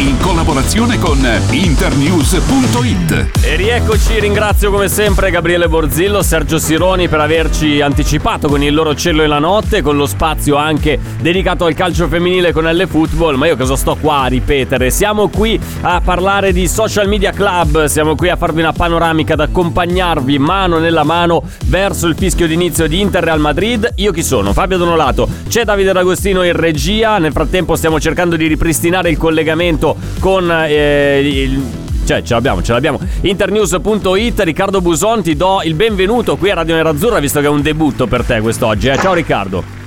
In collaborazione con internews.it. E rieccoci, ringrazio come sempre Gabriele Borzillo, Sergio Sironi per averci anticipato con il loro cielo e la notte, con lo spazio anche dedicato al calcio femminile con L Football, ma io cosa sto qua a ripetere? Siamo qui a parlare di Social Media Club, siamo qui a farvi una panoramica, ad accompagnarvi mano nella mano verso il fischio d'inizio di Inter Real Madrid. Io chi sono? Fabio Donolato, c'è Davide D'Agostino in regia, nel frattempo stiamo cercando di ripristinare il collegamento con eh, il cioè ce l'abbiamo, ce l'abbiamo. Internews.it, Riccardo Buson, ti do il benvenuto qui a Radio Nerazzurra, visto che è un debutto per te quest'oggi. Eh? Ciao Riccardo.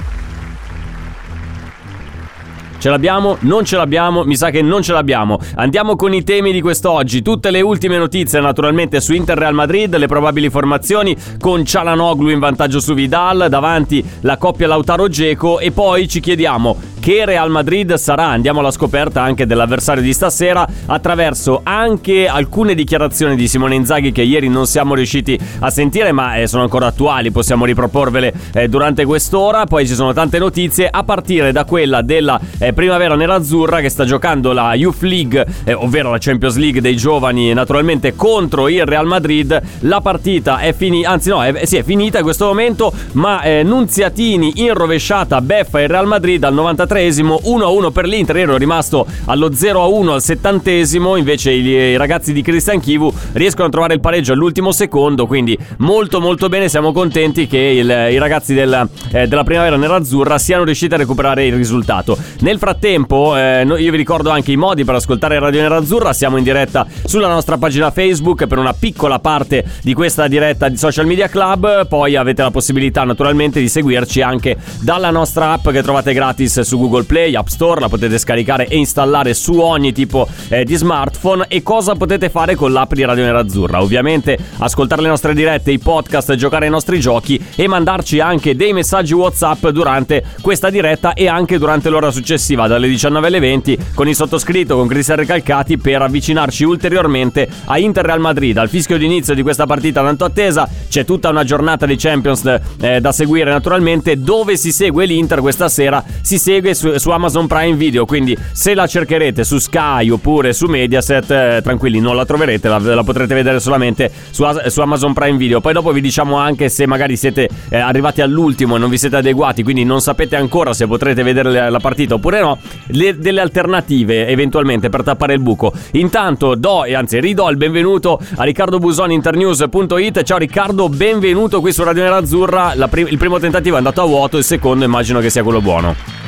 Ce l'abbiamo? Non ce l'abbiamo? Mi sa che non ce l'abbiamo. Andiamo con i temi di quest'oggi. Tutte le ultime notizie naturalmente su Inter Real Madrid, le probabili formazioni con Cialanoglu in vantaggio su Vidal, davanti la coppia Lautaro Geco e poi ci chiediamo che Real Madrid sarà. Andiamo alla scoperta anche dell'avversario di stasera attraverso anche alcune dichiarazioni di Simone Inzaghi che ieri non siamo riusciti a sentire ma eh, sono ancora attuali, possiamo riproporvele eh, durante quest'ora. Poi ci sono tante notizie a partire da quella della eh, primavera nerazzurra che sta giocando la Youth League, eh, ovvero la Champions League dei giovani, naturalmente contro il Real Madrid. La partita è finita, anzi no, è, sì, è finita in questo momento, ma eh, Nunziatini in rovesciata beffa il Real Madrid al 93esimo, 1-1 per l'Inter, ero rimasto allo 0-1 al 70esimo, invece i, ragazzi di Cristian Chivu riescono a trovare il pareggio all'ultimo secondo, quindi molto molto bene, siamo contenti che il, i ragazzi del, eh, della primavera nerazzurra siano riusciti a recuperare il risultato. Nel frattempo, eh, io vi ricordo anche i modi per ascoltare Radio Nerazzurra. Siamo in diretta sulla nostra pagina Facebook per una piccola parte di questa diretta di Social Media Club. Poi avete la possibilità, naturalmente, di seguirci anche dalla nostra app che trovate gratis su Google Play, App Store. La potete scaricare e installare su ogni tipo eh, di smartphone. E cosa potete fare con l'app di Radio Nerazzurra? Ovviamente ascoltare le nostre dirette, i podcast, giocare ai nostri giochi e mandarci anche dei messaggi WhatsApp durante questa diretta e anche durante l'ora successiva dalle 19 alle 20 con il sottoscritto, con Cristian Recalcati per avvicinarci ulteriormente a Inter Real Madrid. Al fischio d'inizio di questa partita tanto attesa c'è tutta una giornata di Champions eh, da seguire naturalmente. Dove si segue l'Inter questa sera? Si segue su, su Amazon Prime Video, quindi se la cercherete su Sky oppure su Mediaset, eh, tranquilli, non la troverete, la, la, potrete vedere solamente su, su, Amazon Prime Video. Poi dopo vi diciamo anche se magari siete eh, arrivati all'ultimo e non vi siete adeguati, quindi non sapete ancora se potrete vedere la, la partita oppure no, le, delle alternative eventualmente per tappare il buco. Intanto do, e anzi ridò il benvenuto a Riccardo Busoni internews.it. Ciao Riccardo, benvenuto qui su Radio Nerazzurra. Prim- il primo tentativo è andato a vuoto, il secondo immagino che sia quello buono.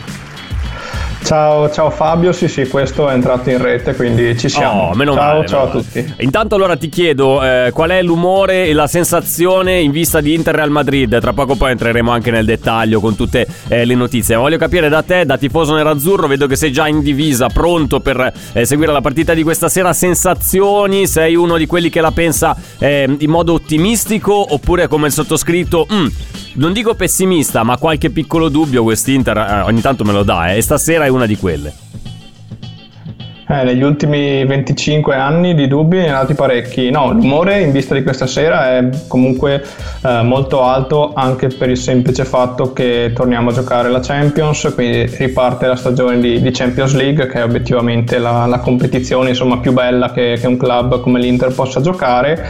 Ciao, ciao, Fabio, sì sì, questo è entrato in rete, quindi ci siamo. Oh, meno ciao, male, ciao meno a tutti. Intanto allora ti chiedo eh, qual è l'umore e la sensazione in vista di Inter Real Madrid. Tra poco poi entreremo anche nel dettaglio con tutte eh, le notizie. Voglio capire da te, da tifoso nerazzurro, vedo che sei già in divisa, pronto per eh, seguire la partita di questa sera. Sensazioni? Sei uno di quelli che la pensa eh, in modo ottimistico oppure come il sottoscritto? Mm, non dico pessimista, ma qualche piccolo dubbio quest'Inter eh, ogni tanto me lo dà eh, e stasera è una di quelle. Eh, negli ultimi 25 anni di dubbi ne ha dati parecchi. No, l'umore in vista di questa sera è comunque eh, molto alto anche per il semplice fatto che torniamo a giocare la Champions, quindi riparte la stagione di, di Champions League che è obiettivamente la, la competizione insomma, più bella che, che un club come l'Inter possa giocare.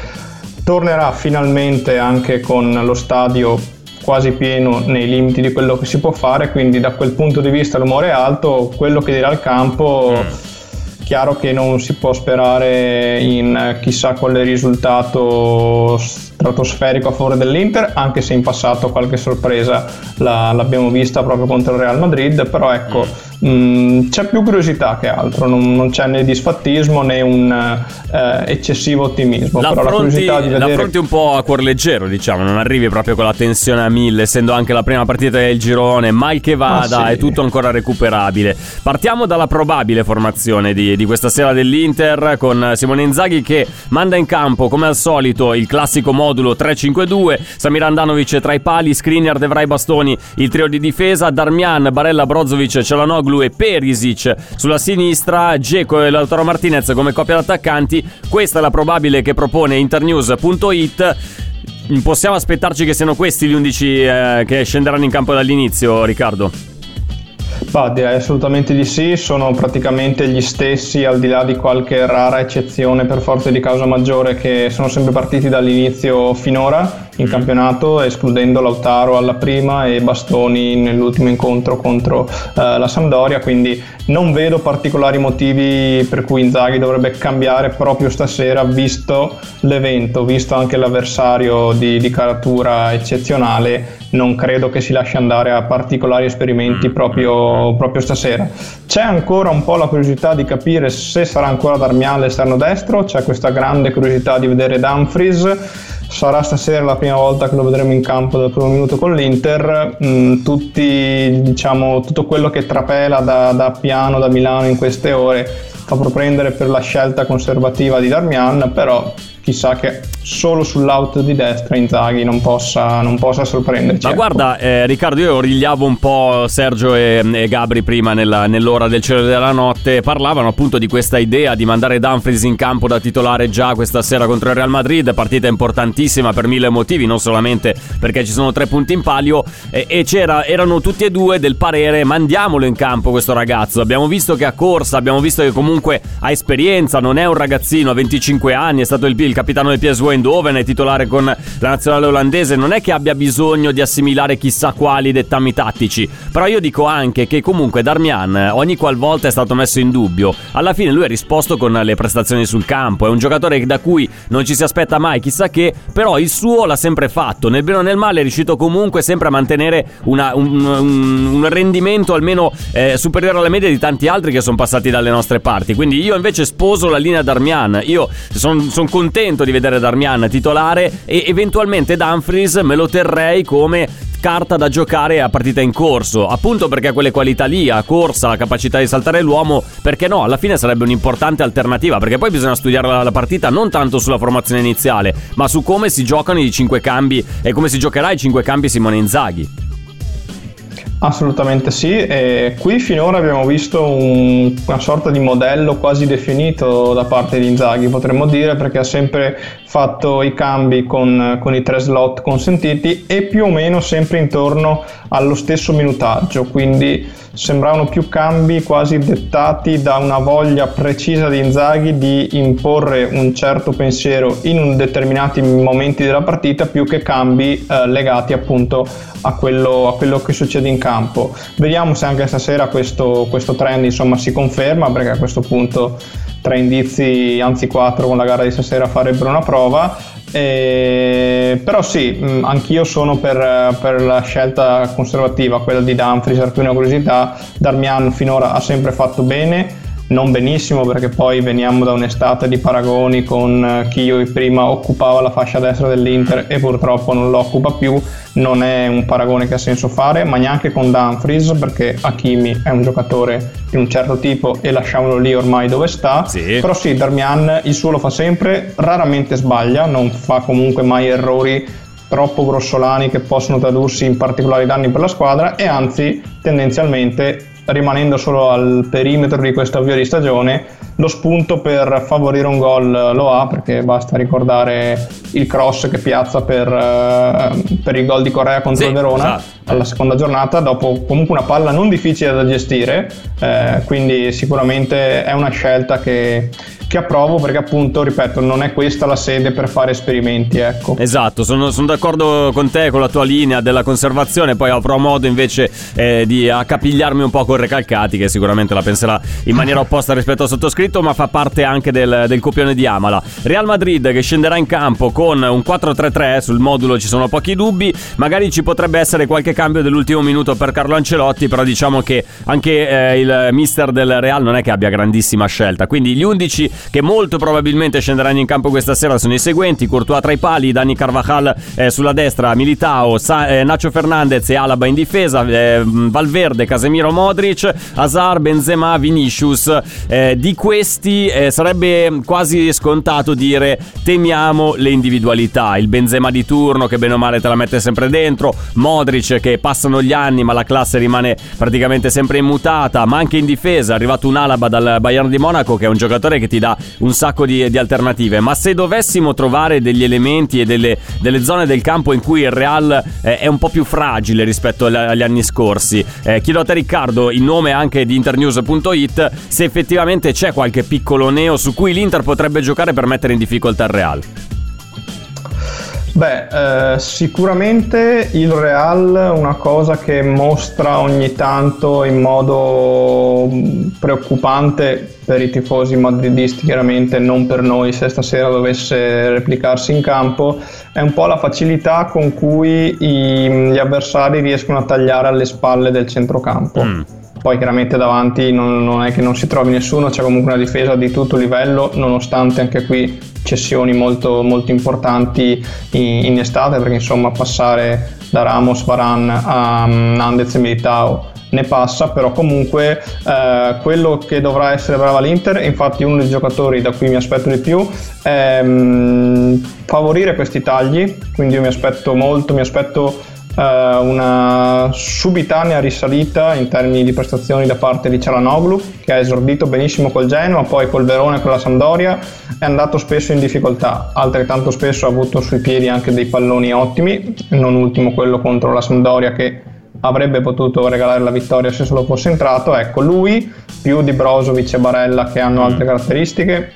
Tornerà finalmente anche con lo stadio quasi pieno nei limiti di quello che si può fare, quindi da quel punto di vista l'umore è alto, quello che dirà il campo mm. chiaro che non si può sperare in chissà quale risultato stratosferico a favore dell'Inter, anche se in passato qualche sorpresa la, l'abbiamo vista proprio contro il Real Madrid, però ecco, mm mh, c'è più curiosità che altro, non, non c'è né disfattismo né un eh, eccessivo ottimismo. L'affronti, la vedere... l'affronti un po' a cuor leggero, diciamo, non arrivi proprio con la tensione a mille, essendo anche la prima partita del girone, mal che vada, ah, sì. è tutto ancora recuperabile. Partiamo dalla probabile formazione di, di questa sera dell'Inter con Simone Inzaghi che manda in campo come al solito il classico modulo 3-5-2, Samir Andanovic tra i pali, Skriniar, Devrai Bastoni, il trio di difesa, Darmian, Barella, Brozovic, Celanoglu e Perisic sulla sinistra, Geco e Lautaro Martinez come coppia d'attaccanti. Questa è la probabile che propone internews.it. Possiamo aspettarci che siano questi gli 11 eh, che scenderanno in campo dall'inizio, Riccardo? Bah, direi assolutamente di sì, sono praticamente gli stessi, al di là di qualche rara eccezione per forza di causa maggiore, che sono sempre partiti dall'inizio finora in mm. campionato, escludendo Lautaro alla prima e Bastoni nell'ultimo incontro contro uh, la Sampdoria, quindi non vedo particolari motivi per cui Inzaghi dovrebbe cambiare proprio stasera, visto l'evento, visto anche l'avversario di, di caratura eccezionale, non credo che si lasci andare a particolari esperimenti mm. proprio, proprio, stasera. C'è ancora un po' la curiosità di capire se sarà ancora Darmian all'esterno destro, c'è questa grande curiosità di vedere Dumfries sarà stasera la prima volta che lo vedremo in campo dal primo minuto con l'Inter. Mm, tutti, diciamo, tutto quello che trapela da, da piano da Milano in queste ore fa propendere per la scelta conservativa di Darmian, però chissà che solo sull'out di destra Inzaghi non possa, non possa sorprenderci. Ma ecco. guarda eh, Riccardo, io origliavo un po' Sergio e, e Gabri prima nella, nell'ora del cielo della notte, parlavano appunto di questa idea di mandare Dumfries in campo da titolare già questa sera contro il Real Madrid, partita importantissima per mille motivi, non solamente perché ci sono tre punti in palio e, e erano tutti e due del parere mandiamolo in campo questo ragazzo, abbiamo visto che ha corsa, abbiamo visto che comunque ha esperienza, non è un ragazzino, ha 25 anni, è stato il, il capitano del PSV Eindhoven, è titolare con la nazionale olandese, non è che abbia bisogno di assimilare chissà quali dettami tattici, però io dico anche che comunque Darmian ogni qualvolta è stato messo in dubbio, alla fine lui ha risposto con le prestazioni sul campo, è un giocatore da cui non ci si aspetta mai chissà che, però il suo l'ha sempre fatto, nel bene o nel male è riuscito comunque sempre a mantenere una, un, un, un, rendimento almeno eh, superiore alla media di tanti altri che sono passati dalle nostre parti, quindi io invece sposo la linea Darmian, io sono son contento di vedere Darmian titolare e eventualmente Dumfries me lo terrei come carta da giocare a partita in corso, appunto perché ha quelle qualità lì, ha corsa, la capacità di saltare l'uomo, perché no, alla fine sarebbe un'importante alternativa, perché poi bisogna studiare la partita non tanto sulla formazione iniziale, ma su come si giocano i cinque cambi e come si giocherà i cinque cambi Simone Inzaghi. Assolutamente sì, e qui finora abbiamo visto un, una sorta di modello quasi definito da parte di Inzaghi, potremmo dire, perché ha sempre fatto i cambi con, con, i tre slot consentiti e più o meno sempre intorno allo stesso minutaggio, quindi sembravano più cambi quasi dettati da una voglia precisa di Inzaghi di imporre un certo pensiero in determinati momenti della partita più che cambi eh, legati appunto a quello, a quello, che succede in campo. Vediamo se anche stasera questo, questo trend insomma, si conferma perché a questo punto tre indizi, anzi quattro con la gara di stasera farebbero una prova. Eh, però sì, mh, mm, anch'io sono per, per, la scelta conservativa, quella di Dumfries, per una curiosità. Darmian finora ha sempre fatto bene non benissimo perché poi veniamo da un'estate di paragoni con eh, chi io prima occupava la fascia destra dell'Inter e purtroppo non l'occupa più, non è un paragone che ha senso fare, ma neanche con Dumfries perché Hakimi è un giocatore di un certo tipo e lasciamolo lì ormai dove sta, sì. però sì, Darmian il suo lo fa sempre, raramente sbaglia, non fa comunque mai errori troppo grossolani che possono tradursi in particolari danni per la squadra e anzi tendenzialmente rimanendo solo al perimetro di questo avvio di stagione, lo spunto per favorire un gol lo ha perché basta ricordare il cross che piazza per, uh, per il gol di Correa contro sì, il Verona esatto. alla seconda giornata, dopo comunque una palla non difficile da gestire, eh, quindi sicuramente è una scelta che, che approvo perché appunto, ripeto, non è questa la sede per fare esperimenti, ecco. Esatto, sono, sono d'accordo con te, con la tua linea della conservazione, poi avrò modo invece eh, di accapigliarmi un po' con Recalcati, che sicuramente la penserà in maniera opposta rispetto al sottoscritto, ma fa parte anche del, del copione di Amala. Real Madrid che scenderà in campo con un 4-3-3, sul modulo ci sono pochi dubbi, magari ci potrebbe essere qualche cambio dell'ultimo minuto per Carlo Ancelotti, però diciamo che anche eh, il mister del Real non è che abbia grandissima scelta, quindi gli 11 che molto probabilmente scenderanno in campo questa sera sono i seguenti: Courtois tra i pali, Dani Carvajal eh, sulla destra, Militao, Sa- eh, Nacho Fernandez e Alaba in difesa, eh, Valverde, Casemiro Modric, Hazard, Benzema, Vinicius. Eh, di questi eh, sarebbe quasi scontato dire temiamo le individualità. Il Benzema di turno che bene o male te la mette sempre dentro, Modric che passano gli anni ma la classe rimane praticamente sempre immutata, ma anche in difesa è arrivato un Alaba dal Bayern di Monaco che è un giocatore che ti dà un sacco di, di alternative, ma se dovessimo trovare degli elementi e delle, delle zone del campo in cui il Real eh, è un po' più fragile rispetto agli, anni scorsi, eh, chiedo a te Riccardo, in nome anche di internews.it, se effettivamente c'è qualche piccolo neo su cui l'Inter potrebbe giocare per mettere in difficoltà il Real. Beh, eh, sicuramente il Real una cosa che mostra ogni tanto in modo preoccupante per i tifosi madridisti, chiaramente non per noi se stasera dovesse replicarsi in campo, è un po' la facilità con cui i, gli avversari riescono a tagliare alle spalle del centrocampo. Mm poi chiaramente davanti non, non, è che non si trovi nessuno, c'è comunque una difesa di tutto livello, nonostante anche qui cessioni molto, molto importanti in, in, estate, perché insomma passare da Ramos, Varan a um, Nandez e Militao ne passa, però comunque eh, quello che dovrà essere brava l'Inter, infatti uno dei giocatori da cui mi aspetto di più, è um, favorire questi tagli, quindi io mi aspetto molto, mi aspetto eh, una subitanea risalita in termini di prestazioni da parte di Cialanoglu che ha esordito benissimo col Genoa, poi col Verone e con la Sampdoria è andato spesso in difficoltà, altrettanto spesso ha avuto sui piedi anche dei palloni ottimi, non ultimo quello contro la Sampdoria che avrebbe potuto regalare la vittoria se solo fosse entrato. Ecco, lui più di Brozovic e Barella che hanno altre caratteristiche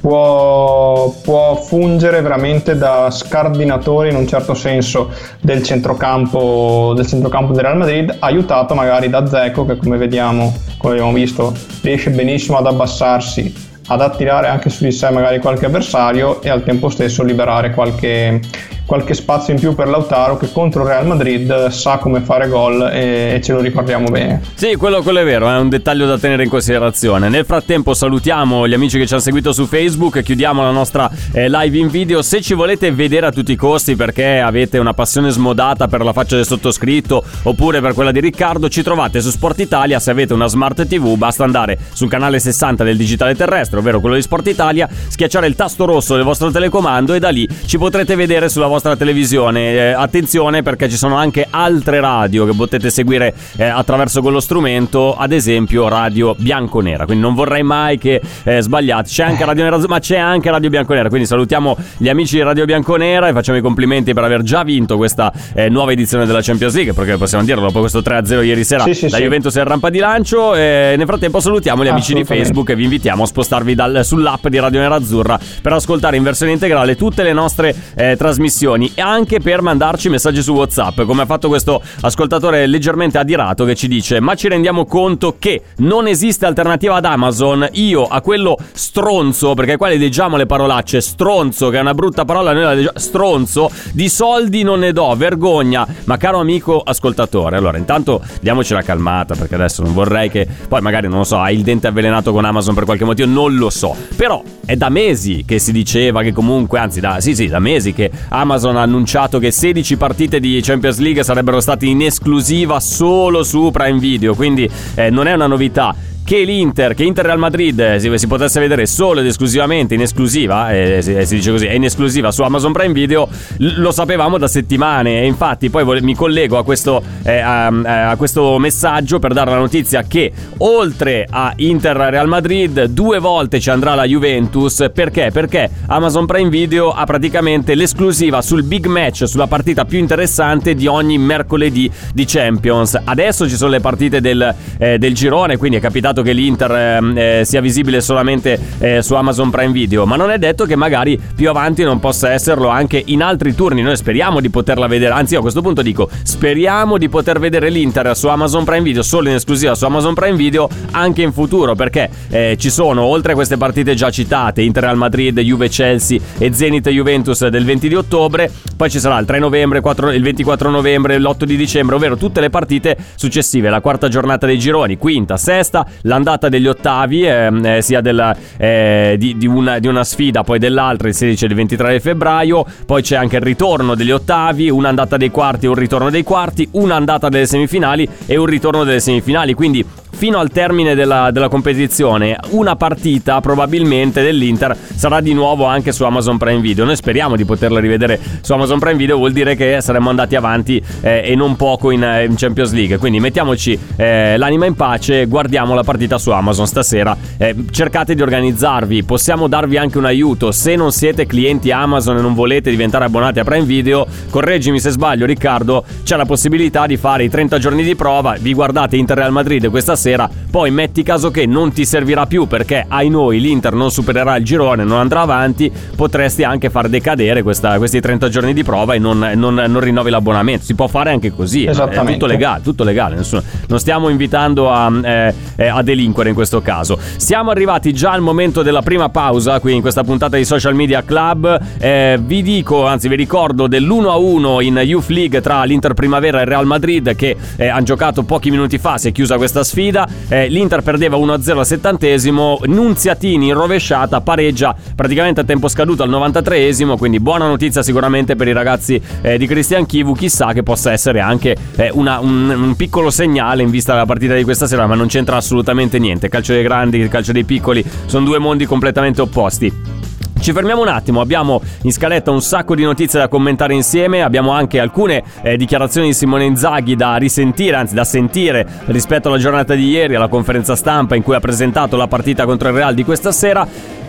può, può, fungere veramente da scardinatore in un certo senso del centrocampo del, centrocampo del Real Madrid, aiutato magari da Zeco che come vediamo, come abbiamo visto, riesce benissimo ad abbassarsi ad attirare anche su di sé magari qualche avversario e al tempo stesso liberare qualche, qualche spazio in più per Lautaro che contro il Real Madrid sa come fare gol e, ce lo ricordiamo bene. Sì, quello, quello, è vero, è un dettaglio da tenere in considerazione. Nel frattempo salutiamo gli amici che ci hanno seguito su Facebook, chiudiamo la nostra eh, live in video. Se ci volete vedere a tutti i costi perché avete una passione smodata per la faccia del sottoscritto oppure per quella di Riccardo, ci trovate su Sport Italia. Se avete una smart TV basta andare sul canale 60 del digitale terrestre, ovvero quello di Sport Italia, schiacciare il tasto rosso del vostro telecomando e da lì ci potrete vedere sulla vostra televisione. Eh, attenzione perché ci sono anche altre radio che potete seguire eh, attraverso quello strumento, ad esempio radio bianconera. Quindi non vorrei mai che eh, sbagliate. C'è anche Radio Nera, ma c'è anche Radio Bianconera. Quindi salutiamo gli amici di Radio Bianconera e facciamo i complimenti per aver già vinto questa eh, nuova edizione della Champions League. Perché possiamo dirlo dopo questo 3-0 ieri sera sì, sì, la sì. Juventus è in rampa di lancio. Nel frattempo salutiamo gli amici di Facebook e vi invitiamo a spostarvi dal, sull'app di Radio Nera Azzurra per ascoltare in versione integrale tutte le nostre eh, trasmissioni e anche per mandarci messaggi su WhatsApp, come ha fatto questo ascoltatore leggermente adirato che ci dice: Ma ci rendiamo conto che non esiste alternativa ad Amazon. Io a quello stronzo, perché qua le leggiamo le parolacce, stronzo, che è una brutta parola, noi la leggiamo, stronzo, di soldi non ne do, vergogna. Ma caro amico ascoltatore, allora intanto diamoci la calmata, perché adesso non vorrei che poi magari non lo so, hai il dente avvelenato con Amazon per qualche motivo, non lo so. Però è da mesi che si diceva che comunque, anzi, da, sì, sì, da mesi che Amazon ha annunciato che 16 partite di Champions League sarebbero state in esclusiva solo su Prime Video, quindi eh, non è una novità che l'Inter, che Inter Real Madrid eh, si, si, potesse vedere solo ed esclusivamente in esclusiva, eh, si, si, dice così, è in esclusiva su Amazon Prime Video, lo sapevamo da settimane e infatti poi vole- mi collego a questo, eh, a, a questo, messaggio per dare la notizia che oltre a Inter Real Madrid due volte ci andrà la Juventus, perché? Perché Amazon Prime Video ha praticamente l'esclusiva sul big match, sulla partita più interessante di ogni mercoledì di Champions. Adesso ci sono le partite del, eh, del girone, quindi è capitato dato che l'Inter eh, eh, sia visibile solamente eh, su Amazon Prime Video, ma non è detto che magari più avanti non possa esserlo anche in altri turni. Noi speriamo di poterla vedere, anzi, a questo punto dico: speriamo di poter vedere l'Inter su Amazon Prime Video, solo in esclusiva su Amazon Prime Video, anche in futuro, perché eh, ci sono, oltre a queste partite già citate, Inter Real Madrid, Juve Chelsea e Zenit Juventus del 20 di ottobre, poi ci sarà il 3 novembre, 4, il 24 novembre, l'8 di dicembre, ovvero tutte le partite successive, la quarta giornata dei gironi, quinta, sesta, l'andata degli ottavi, ehm, eh, sia della, eh, di, di, una, di, una, sfida, poi dell'altra, il 16 e il 23 febbraio, poi c'è anche il ritorno degli ottavi, un'andata dei quarti e un ritorno dei quarti, un'andata delle semifinali e un ritorno delle semifinali, quindi fino al termine della, della, competizione una partita probabilmente dell'Inter sarà di nuovo anche su Amazon Prime Video. Noi speriamo di poterla rivedere su Amazon Prime Video, vuol dire che saremmo andati avanti eh, e non poco in, eh, in, Champions League. Quindi mettiamoci eh, l'anima in pace, guardiamo la partita su Amazon stasera. Eh, cercate di organizzarvi, possiamo darvi anche un aiuto. Se non siete clienti Amazon e non volete diventare abbonati a Prime Video, correggimi se sbaglio Riccardo, c'è la possibilità di fare i 30 giorni di prova, vi guardate Inter Real Madrid questa sera sera. Poi metti caso che non ti servirà più perché ai noi l'Inter non supererà il girone, non andrà avanti, potresti anche far decadere questa, questi 30 giorni di prova e non, non, non, rinnovi l'abbonamento. Si può fare anche così, è tutto legale, tutto legale nessuno, non stiamo invitando a, eh, eh, a, delinquere in questo caso. Siamo arrivati già al momento della prima pausa qui in questa puntata di Social Media Club. Eh, vi dico, anzi vi ricordo dell'1-1 in Youth League tra l'Inter Primavera e il Real Madrid che eh, hanno giocato pochi minuti fa, si è chiusa questa sfida eh, l'Inter perdeva 1-0 al settantesimo, Nunziatini in rovesciata pareggia praticamente a tempo scaduto al 93esimo, quindi buona notizia sicuramente per i ragazzi eh, di Cristian Chivu, chissà che possa essere anche eh, una, un, un, piccolo segnale in vista della partita di questa sera, ma non c'entra assolutamente niente, calcio dei grandi, calcio dei piccoli, sono due mondi completamente opposti. Ci fermiamo un attimo, abbiamo in scaletta un sacco di notizie da commentare insieme, abbiamo anche alcune eh, dichiarazioni di Simone Inzaghi da risentire, anzi da sentire rispetto alla giornata di ieri, alla conferenza stampa in cui ha presentato la partita contro il Real di questa sera.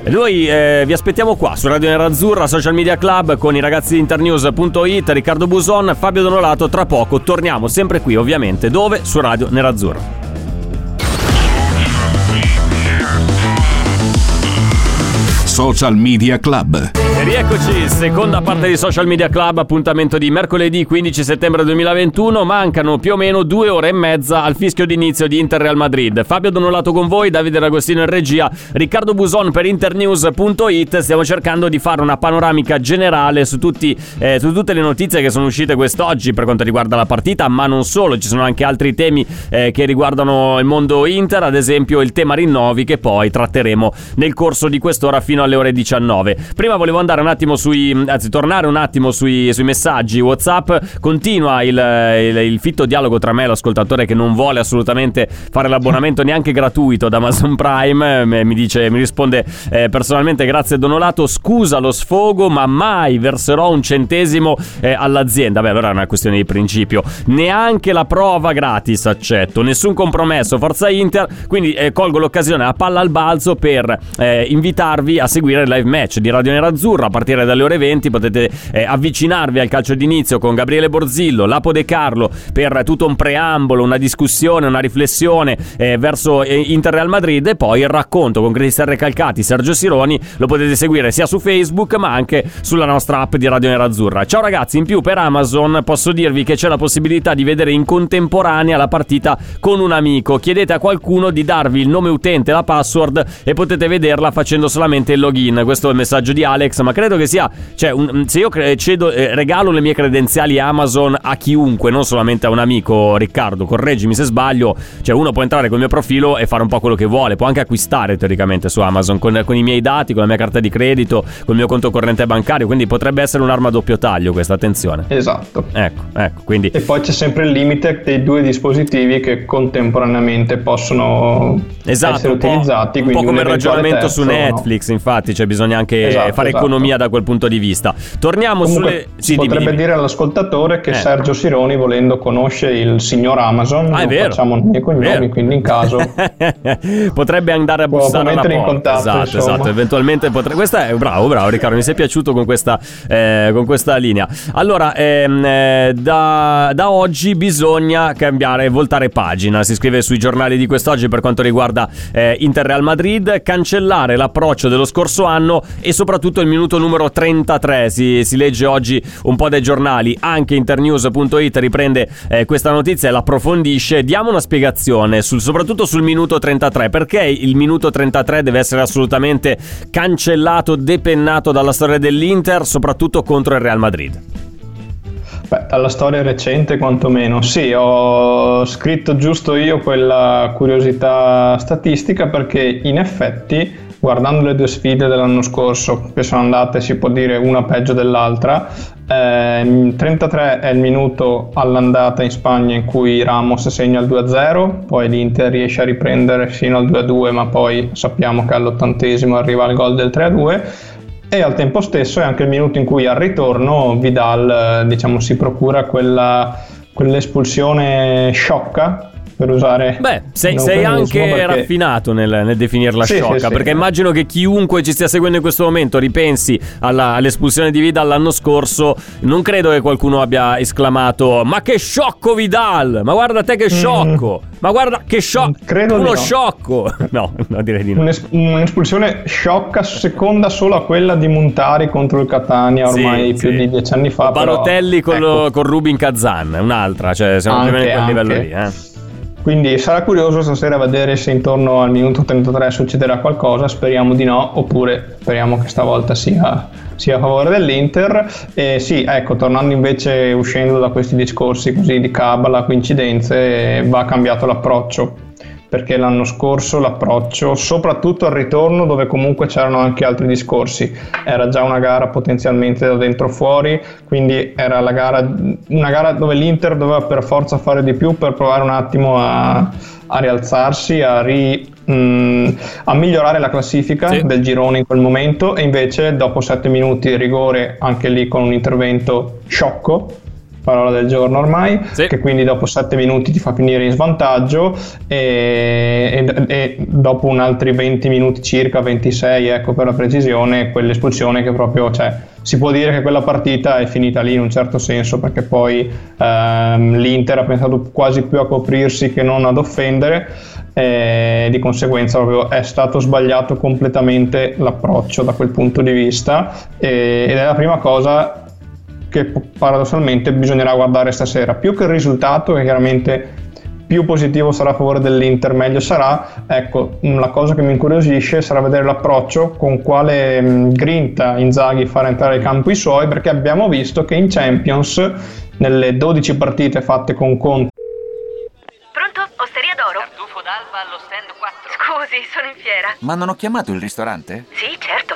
Noi eh, vi aspettiamo qua su Radio Nerazzurra, Social Media Club con i ragazzi di internews.it, Riccardo Buson, Fabio Donolato. Tra poco torniamo sempre qui, ovviamente, dove? Su Radio Nerazzurra. Social Media Club. E rieccoci, seconda parte di Social Media Club, appuntamento di mercoledì 15 settembre 2021. Mancano più o meno due ore e mezza al fischio d'inizio di Inter Real Madrid. Fabio Donolato con voi, Davide D'Agostino in regia, Riccardo Buson per internews.it. Stiamo cercando di fare una panoramica generale su, tutti, eh, su, tutte le notizie che sono uscite quest'oggi per quanto riguarda la partita, ma non solo, ci sono anche altri temi eh, che riguardano il mondo Inter, ad esempio il tema rinnovi che poi tratteremo nel corso di quest'ora fino alle ore 19. Prima volevo andare un attimo sui, anzi tornare un attimo sui, sui messaggi. WhatsApp, continua il, il, il, fitto dialogo tra me e l'ascoltatore che non vuole assolutamente fare l'abbonamento neanche gratuito da Amazon Prime, mi, dice, mi risponde eh, personalmente grazie Donolato, scusa lo sfogo ma mai verserò un centesimo eh, all'azienda, beh allora è una questione di principio, neanche la prova gratis accetto, nessun compromesso, forza Inter, quindi eh, colgo l'occasione a palla al balzo per eh, invitarvi a seguire il live match di Radio Nerazzurra a partire dalle ore 20. Potete eh, avvicinarvi al calcio d'inizio con Gabriele Borzillo, Lapo De Carlo per tutto un preambolo, una discussione, una riflessione eh, verso eh, Inter Real Madrid e poi il racconto con Cristian Recalcati, Sergio Sironi. Lo potete seguire sia su Facebook ma anche sulla nostra app di Radio Nerazzurra. Ciao ragazzi, in più per Amazon posso dirvi che c'è la possibilità di vedere in contemporanea la partita con un amico. Chiedete a qualcuno di darvi il nome utente la password e potete vederla facendo solamente il login. Questo è il messaggio di Alex, ma credo che sia. Cioè, un, se io cedo, eh, regalo le mie credenziali Amazon a chiunque, non solamente a un amico, Riccardo, correggimi se sbaglio. Cioè, uno può entrare col mio profilo e fare un po' quello che vuole. Può anche acquistare teoricamente su Amazon con, con i miei dati, con la mia carta di credito, con il mio conto corrente bancario. Quindi potrebbe essere un'arma a doppio taglio questa attenzione. Esatto. Ecco, ecco. Quindi... E poi c'è sempre il limite dei due dispositivi che contemporaneamente possono esatto, essere utilizzati. Un po' come il ragionamento terzo, su Netflix, no? infatti infatti, cioè bisogna anche Esatto, fare esatto. economia da quel punto di vista. Torniamo Comunque, sulle... dimmi, potrebbe dimmi. dire all'ascoltatore che Eh. Sergio Sironi, volendo, conosce il signor Amazon. Ah, è vero. facciamo cognomi, Vero. quindi in caso potrebbe andare a bussare alla mettere in porta. contatto, esatto, insomma. esatto. Eventualmente potrebbe. Questa è bravo, bravo, Riccardo. Mi sei piaciuto con questa, eh, con questa linea. Allora, ehm, eh, da, da oggi bisogna cambiare, voltare pagina. Si scrive sui giornali di quest'oggi per quanto riguarda eh, Inter Real Madrid. Cancellare l'approccio dello scorso anno e soprattutto il minuto numero 33. Si, si legge oggi un po' dai giornali. Anche internews.it riprende eh, questa notizia e l'approfondisce. Diamo una spiegazione, sul- soprattutto sul minuto 33. Perché il minuto 33 deve essere assolutamente cancellato, depennato dalla storia dell'Inter, soprattutto contro il Real Madrid? Beh, dalla storia recente quantomeno. Sì, ho scritto giusto io quella curiosità statistica perché in effetti, guardando le due sfide dell'anno scorso, che sono andate, si può dire, una peggio dell'altra, ehm, 33 è il minuto all'andata in Spagna in cui Ramos segna il 2-0, poi l'Inter riesce a riprendere fino al 2-2, ma poi sappiamo che all'ottantesimo arriva il gol del 3-2 e al tempo stesso è anche il minuto in cui al ritorno Vidal eh, diciamo, si procura quella, quell'espulsione sciocca per usare Beh, sei, sei anche perché- raffinato nel, nel definirla Sì, sì, sciocca, sì. perché immagino che chiunque ci stia seguendo in questo momento ripensi alla- all'espulsione di Vidal l'anno scorso, non credo che qualcuno abbia esclamato "Ma che sciocco Vidal! Ma guarda te che sciocco! Ma guarda che sciocco! Mm. Credo Uno no. sciocco!" No, no, direi di no. Un'es- un'espulsione sciocca seconda solo a quella di Montari contro il Catania ormai Sì, più sì. di dieci anni fa O Balotelli però, con, ecco. con Rubin Kazan, un'altra, cioè siamo più o meno in quel Anche, livello anche. lì, eh. Quindi sarà curioso stasera vedere se intorno al minuto 33 succederà qualcosa, speriamo di no, oppure speriamo che stavolta sia, sia a favore dell'Inter. E sì, ecco, tornando invece, uscendo da questi discorsi così di cabala, coincidenze, va cambiato l'approccio. Perché l'anno scorso l'approccio, soprattutto al ritorno, dove comunque c'erano anche altri discorsi, era già una gara potenzialmente da dentro fuori, quindi era la gara, una gara dove l'Inter doveva per forza fare di più per provare un attimo a, a rialzarsi, a, ri- mh, a migliorare la classifica Sì. del girone in quel momento e invece dopo 7 minuti di rigore, anche lì con un intervento sciocco, parola del giorno ormai, Sì. che quindi dopo 7 minuti ti fa finire in svantaggio e, e- e dopo un altri 20 minuti circa, 26 ecco per la precisione, quell'espulsione che proprio, cioè, si può dire che quella partita è finita lì in un certo senso perché poi ehm, l'Inter ha pensato quasi più a coprirsi che non ad offendere e di conseguenza proprio è stato sbagliato completamente l'approccio da quel punto di vista e- ed è la prima cosa che paradossalmente bisognerà guardare stasera. Più che il risultato, che chiaramente più positivo sarà a favore dell'Inter, meglio sarà. Ecco, mh, la cosa che mi incuriosisce sarà vedere l'approccio con quale mh, grinta Inzaghi farà entrare in campo i suoi, perché abbiamo visto che in Champions, nelle 12 partite fatte con Conte, Pronto? Osteria d'oro? Tartufo d'alba allo stand 4. Scusi, sono in fiera. Ma non ho chiamato il ristorante? Sì, certo.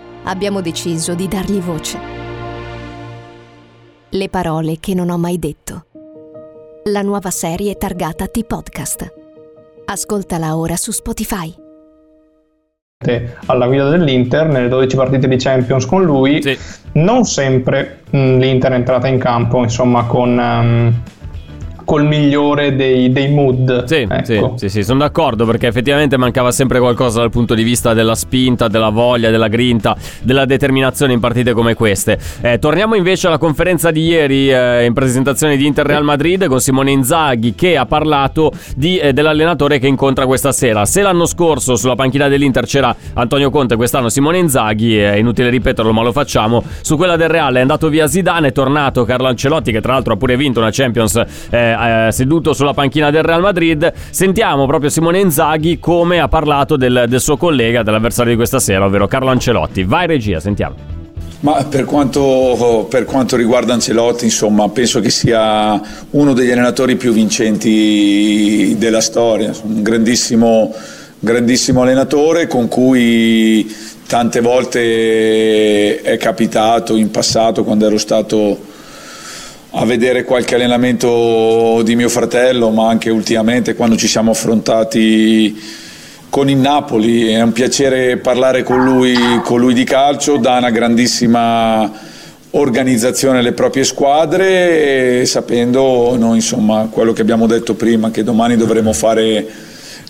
abbiamo deciso di dargli voce. Le parole che non ho mai detto. La nuova serie targata T-Podcast. Ascoltala ora su Spotify. alla guida dell'Inter nelle 12 partite di Champions con lui Sì. non sempre mh, l'Inter è entrata in campo insomma con ehm, col migliore dei, dei mood Sì, ecco. sì, sì, sì, sono d'accordo perché effettivamente mancava sempre qualcosa dal punto di vista della spinta, della voglia, della grinta, della determinazione in partite come queste. Eh, torniamo invece alla conferenza di ieri eh, in presentazione di Inter Real Madrid con Simone Inzaghi che ha parlato di, eh, dell'allenatore che incontra questa sera. Se l'anno scorso sulla panchina dell'Inter c'era Antonio Conte, quest'anno Simone Inzaghi, è inutile ripeterlo ma lo facciamo, su quella del Real è andato via Zidane, è tornato Carlo Ancelotti che tra l'altro ha pure vinto una Champions eh, eh, seduto sulla panchina del Real Madrid. Sentiamo proprio Simone Inzaghi come ha parlato del, del suo collega, dell'avversario di questa sera, ovvero Carlo Ancelotti. Vai regia, sentiamo. Ma per quanto, per quanto, riguarda Ancelotti, insomma, penso che sia uno degli allenatori più vincenti della storia, un grandissimo, grandissimo allenatore con cui tante volte è capitato in passato quando ero stato a vedere qualche allenamento di mio fratello, ma anche ultimamente quando ci siamo affrontati con il Napoli, è un piacere parlare con lui, con lui di calcio, dà una grandissima organizzazione alle proprie squadre, sapendo noi, insomma, quello che abbiamo detto prima, che domani dovremo fare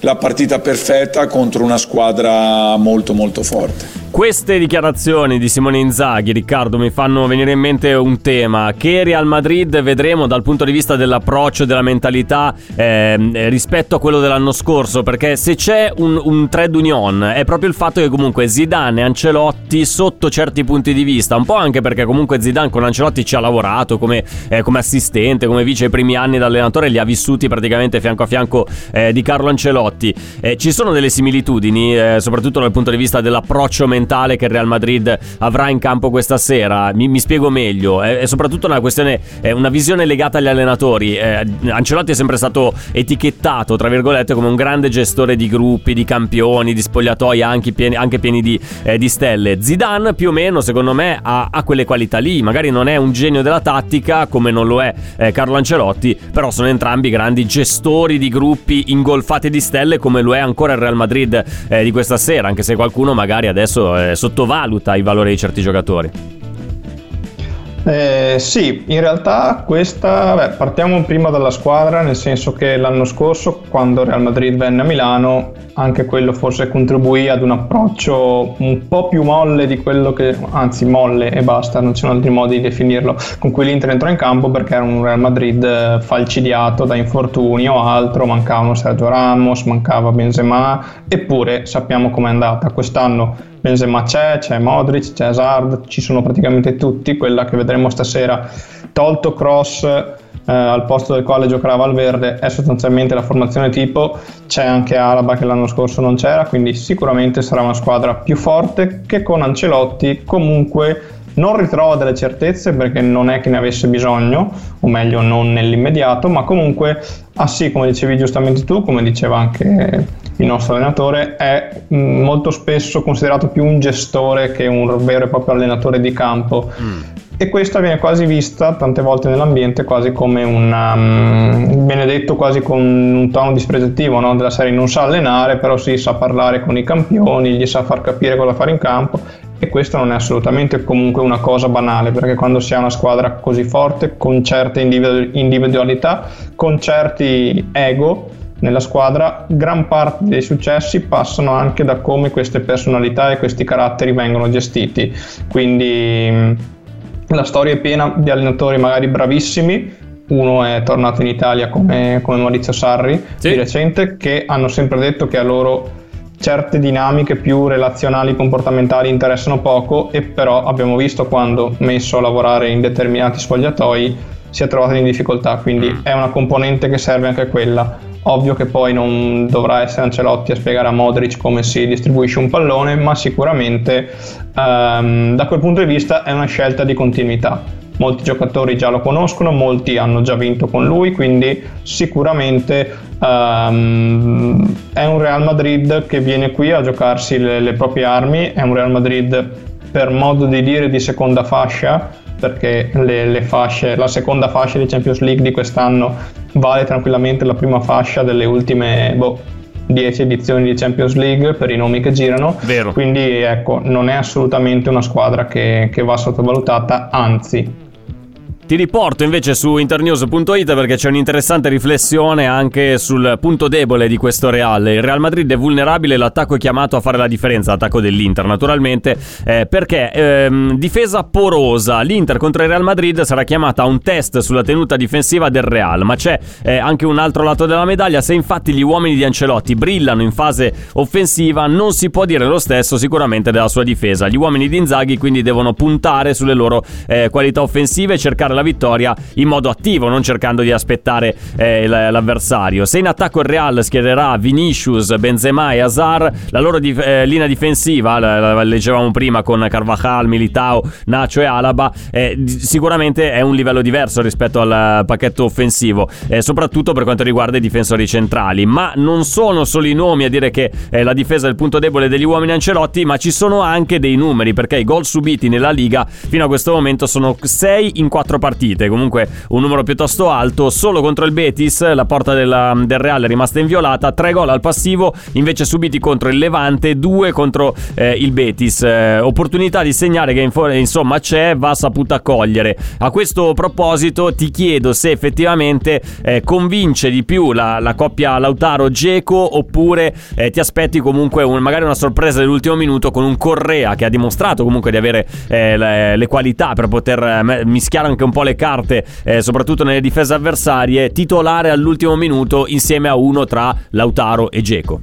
la partita perfetta contro una squadra molto molto forte. Queste dichiarazioni di Simone Inzaghi, Riccardo, mi fanno venire in mente un tema che Real Madrid vedremo dal punto di vista dell'approccio, della mentalità eh, rispetto a quello dell'anno scorso, perché se c'è un, un trade union è proprio il fatto che comunque Zidane e Ancelotti sotto certi punti di vista, un po' anche perché comunque Zidane con Ancelotti ci ha lavorato come, eh, come assistente, come vice i primi anni da allenatore, li ha vissuti praticamente fianco a fianco eh, di Carlo Ancelotti. Eh, ci sono delle similitudini, eh, soprattutto dal punto di vista dell'approccio mentale mentale che il Real Madrid avrà in campo questa sera. Mi, mi spiego meglio, è, è, soprattutto una questione, è una visione legata agli allenatori. Eh, Ancelotti è sempre stato etichettato, tra virgolette, come un grande gestore di gruppi, di campioni, di spogliatoi anche pieni, anche pieni di, eh, di, stelle. Zidane più o meno, secondo me, ha, ha, quelle qualità lì. Magari non è un genio della tattica come non lo è eh, Carlo Ancelotti, però sono entrambi grandi gestori di gruppi ingolfati di stelle come lo è ancora il Real Madrid eh, di questa sera, anche se qualcuno magari adesso eh, sottovaluta i valori di certi giocatori. Eh, sì, in realtà questa, beh, partiamo prima dalla squadra, nel senso che l'anno scorso, quando Real Madrid venne a Milano, anche quello forse contribuì ad un approccio un po' più molle di quello che, anzi molle e basta, non ci sono altri modi di definirlo, con cui l'Inter entrò in campo perché era un Real Madrid eh, falcidiato da infortuni o altro, mancavano Sergio Ramos, mancava Benzema, eppure sappiamo com'è andata. Quest'anno Benzema c'è, c'è Modric, c'è Hazard, ci sono praticamente tutti, quella che vedremo stasera, tolto Cross eh, al posto del quale giocherà Valverde è sostanzialmente la formazione tipo, c'è anche Alaba che l'anno scorso non c'era, quindi sicuramente sarà una squadra più forte che con Ancelotti. Comunque non ritrova delle certezze perché non è che ne avesse bisogno, o meglio non nell'immediato, ma comunque, ah sì, come dicevi giustamente tu, come diceva anche il nostro allenatore, è mm, molto spesso considerato più un gestore che un vero e proprio allenatore di campo. Mm. E questa viene quasi vista tante volte nell'ambiente quasi come un um, viene detto quasi con un tono dispregiativo no? della serie non sa allenare però si sa parlare con i campioni gli sa far capire cosa fare in campo e questo non è assolutamente comunque una cosa banale perché quando si ha una squadra così forte con certe individualità con certi ego nella squadra, gran parte dei successi passano anche da come queste personalità e questi caratteri vengono gestiti. Quindi la storia è piena di allenatori magari bravissimi, uno è tornato in Italia come, come Maurizio Sarri sì. di recente, che hanno sempre detto che a loro certe dinamiche più relazionali, comportamentali interessano poco e però abbiamo visto quando messo a lavorare in determinati spogliatoi si è trovato in difficoltà, quindi mm. è una componente che serve anche quella Ovvio che poi non dovrà essere Ancelotti a spiegare a Modric come si distribuisce un pallone, ma sicuramente um, da quel punto di vista è una scelta di continuità. Molti giocatori già lo conoscono, molti hanno già vinto con lui, quindi sicuramente um, è un Real Madrid che viene qui a giocarsi le, le proprie armi, è un Real Madrid per modo di dire di seconda fascia, perché le, le fasce, la seconda fascia di Champions League di quest'anno vale tranquillamente la prima fascia delle ultime boh, 10 edizioni di Champions League per i nomi che girano. Vero. Quindi ecco, non è assolutamente una squadra che, che va sottovalutata, anzi ti riporto invece su internews.it perché c'è un'interessante riflessione anche sul punto debole di questo Real. Il Real Madrid è vulnerabile, l'attacco è chiamato a fare la differenza, l'attacco dell'Inter naturalmente, eh, perché ehm, difesa porosa. L'Inter contro il Real Madrid sarà chiamata a un test sulla tenuta difensiva del Real, ma c'è eh, anche un altro lato della medaglia. Se infatti gli uomini di Ancelotti brillano in fase offensiva, non si può dire lo stesso sicuramente della sua difesa. Gli uomini di Inzaghi quindi devono puntare sulle loro eh, qualità offensive e cercare la la vittoria in modo attivo, non cercando di aspettare eh, l'avversario. Se in attacco il Real schiererà Vinicius, Benzema e Hazard, la loro dif- eh, linea difensiva, la, la, leggevamo prima con Carvajal, Militao, Nacho e Alaba, eh, sicuramente è un livello diverso rispetto al pacchetto offensivo, eh, soprattutto per quanto riguarda i difensori centrali. Ma non sono solo i nomi a dire che eh, la difesa è il punto debole degli uomini Ancelotti, ma ci sono anche dei numeri, perché i gol subiti nella Liga fino a questo momento sono 6 in 4 partite, comunque un numero piuttosto alto, solo contro il Betis la porta della, del Real è rimasta inviolata, 3 gol al passivo invece subiti contro il Levante, 2 contro eh, il Betis, eh, opportunità di segnare che insomma c'è, va saputa cogliere. A questo proposito ti chiedo se effettivamente eh, convince di più la, la coppia Lautaro-Geco oppure eh, ti aspetti comunque un, magari una sorpresa dell'ultimo minuto con un Correa che ha dimostrato comunque di avere eh, le, le, qualità per poter eh, mischiare anche un po' le carte, eh, soprattutto nelle difese avversarie, titolare all'ultimo minuto insieme a uno tra Lautaro e Geco.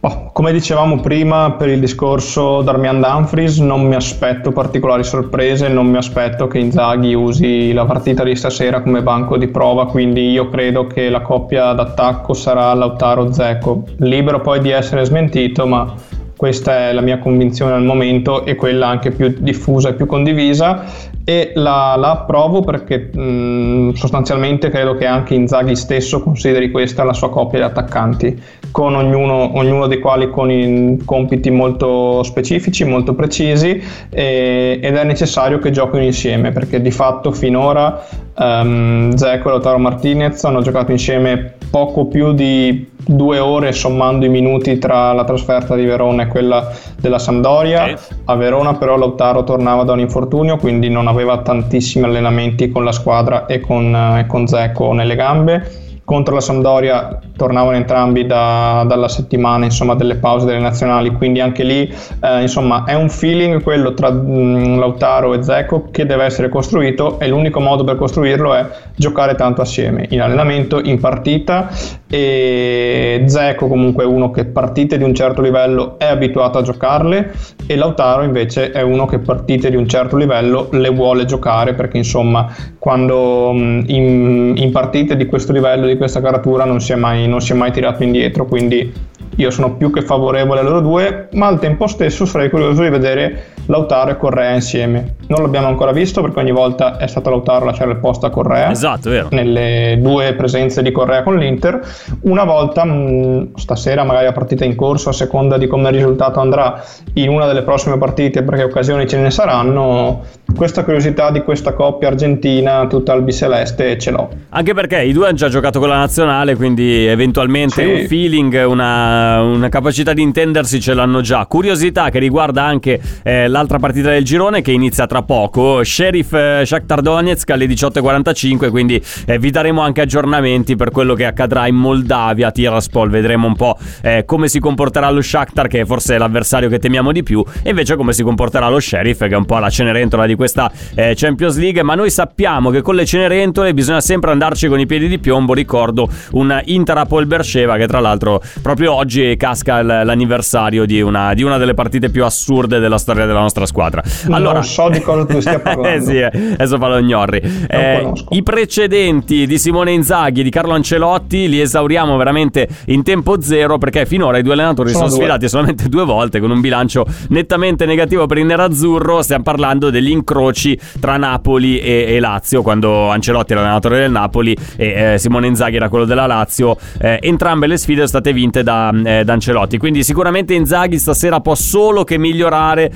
Oh, come dicevamo prima per il discorso Darmian Dumfries, non mi aspetto particolari sorprese, non mi aspetto che Inzaghi usi la partita di stasera come banco di prova, quindi io credo che la coppia d'attacco sarà Lautaro Zecco. Libero poi di essere smentito, ma questa è la mia convinzione al momento e quella anche più diffusa e più condivisa. E la, la approvo perché mh, sostanzialmente credo che anche Inzaghi stesso consideri questa la sua coppia di attaccanti, con ognuno, ognuno dei quali con compiti molto specifici, molto precisi e, ed è necessario che giochino insieme perché di fatto finora um, Zecco e Lautaro Martinez hanno giocato insieme poco più di due ore sommando i minuti tra la trasferta di Verona e quella della Sampdoria. Okay. A Verona però Lautaro tornava da un infortunio, quindi non aveva tantissimi allenamenti con la squadra e con, eh, con Zecco nelle gambe contro la Sampdoria tornavano entrambi da, dalla settimana insomma, delle pause delle nazionali, quindi anche lì eh, insomma, è un feeling quello tra mh, mm, Lautaro e Zecco che deve essere costruito e l'unico modo per costruirlo è giocare tanto assieme, in allenamento, in partita. E Zecco comunque è uno che partite di un certo livello è abituato a giocarle e Lautaro invece è uno che partite di un certo livello le vuole giocare perché insomma quando mh, mm, in, in partite di questo livello di questa caratura non si, mai, non si è mai tirato indietro, quindi io sono più che favorevole a loro due, ma al tempo stesso sarei curioso di vedere Lautaro e Correa insieme. Non l'abbiamo ancora visto perché ogni volta è stato Lautaro a lasciare il posto a Correa. Esatto, vero. Nelle due presenze di Correa con l'Inter. Una volta, mh, mm, stasera magari a partita in corso, a seconda di come il risultato andrà in una delle prossime partite, perché occasioni ce ne saranno, questa curiosità di questa coppia argentina tutta albiceleste ce l'ho. Anche perché i due hanno già giocato con la nazionale, quindi eventualmente sì. un feeling, una una, capacità di intendersi ce l'hanno già. Curiosità che riguarda anche eh, l'altra partita del girone che inizia tra poco. Sheriff eh, Shakhtar Donetsk alle 18.45, quindi eh, vi daremo anche aggiornamenti per quello che accadrà in Moldavia, Tiraspol. Vedremo un po' eh, come si comporterà lo Shakhtar, che forse è l'avversario che temiamo di più, e invece come si comporterà lo Sheriff, che è un po' la cenerentola di questa eh, Champions League. Ma noi sappiamo che con le cenerentole bisogna sempre andarci con i piedi di piombo. Ricordo un Inter Apol Berceva che tra l'altro proprio oggi oggi casca l'anniversario di una, di una, delle partite più assurde della storia della nostra squadra. Allora, non so di cosa tu stia parlando. eh sì, eh, adesso parlo gnorri. Eh, I precedenti di Simone Inzaghi e di Carlo Ancelotti li esauriamo veramente in tempo zero perché finora i due allenatori sono, sono sfidati solamente due volte con un bilancio nettamente negativo per il nerazzurro. Stiamo parlando degli incroci tra Napoli e, e Lazio quando Ancelotti era allenatore del Napoli e eh, Simone Inzaghi era quello della Lazio. Eh, entrambe le sfide sono state vinte da eh, D'Ancelotti. Quindi sicuramente Inzaghi stasera può solo che migliorare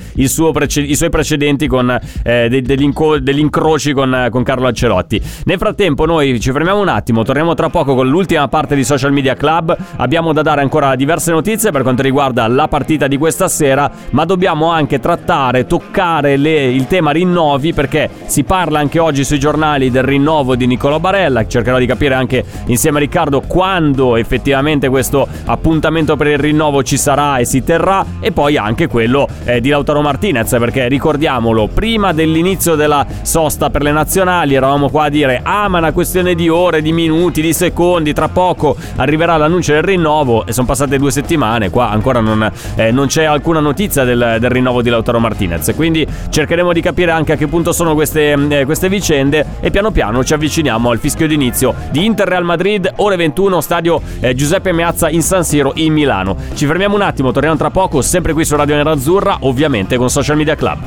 prece- i suoi precedenti con eh, de- degli, inco- degli, incroci con, con, Carlo Ancelotti. Nel frattempo noi ci fermiamo un attimo, torniamo tra poco con l'ultima parte di Social Media Club. Abbiamo da dare ancora diverse notizie per quanto riguarda la partita di questa sera, ma dobbiamo anche trattare, toccare le, il tema rinnovi perché si parla anche oggi sui giornali del rinnovo di Niccolò Barella. Cercherò di capire anche insieme a Riccardo quando effettivamente questo appuntamento per il rinnovo ci sarà e si terrà e poi anche quello eh, di Lautaro Martinez Martinez, perché ricordiamolo, prima dell'inizio della sosta per le nazionali eravamo qua a dire ah ma è una questione di ore, di minuti, di secondi, tra poco arriverà l'annuncio del rinnovo e sono passate due settimane, qua ancora non, eh, non c'è alcuna notizia del, del, rinnovo di Lautaro Martinez, quindi cercheremo di capire anche a che punto sono queste, eh, queste vicende e piano piano ci avviciniamo al fischio d'inizio di Inter Real Madrid, ore 21, stadio eh, Giuseppe Meazza in San Siro in Milano. Ci fermiamo un attimo, torniamo tra poco, sempre qui su Radio Nerazzurra, ovviamente con Social Media Club.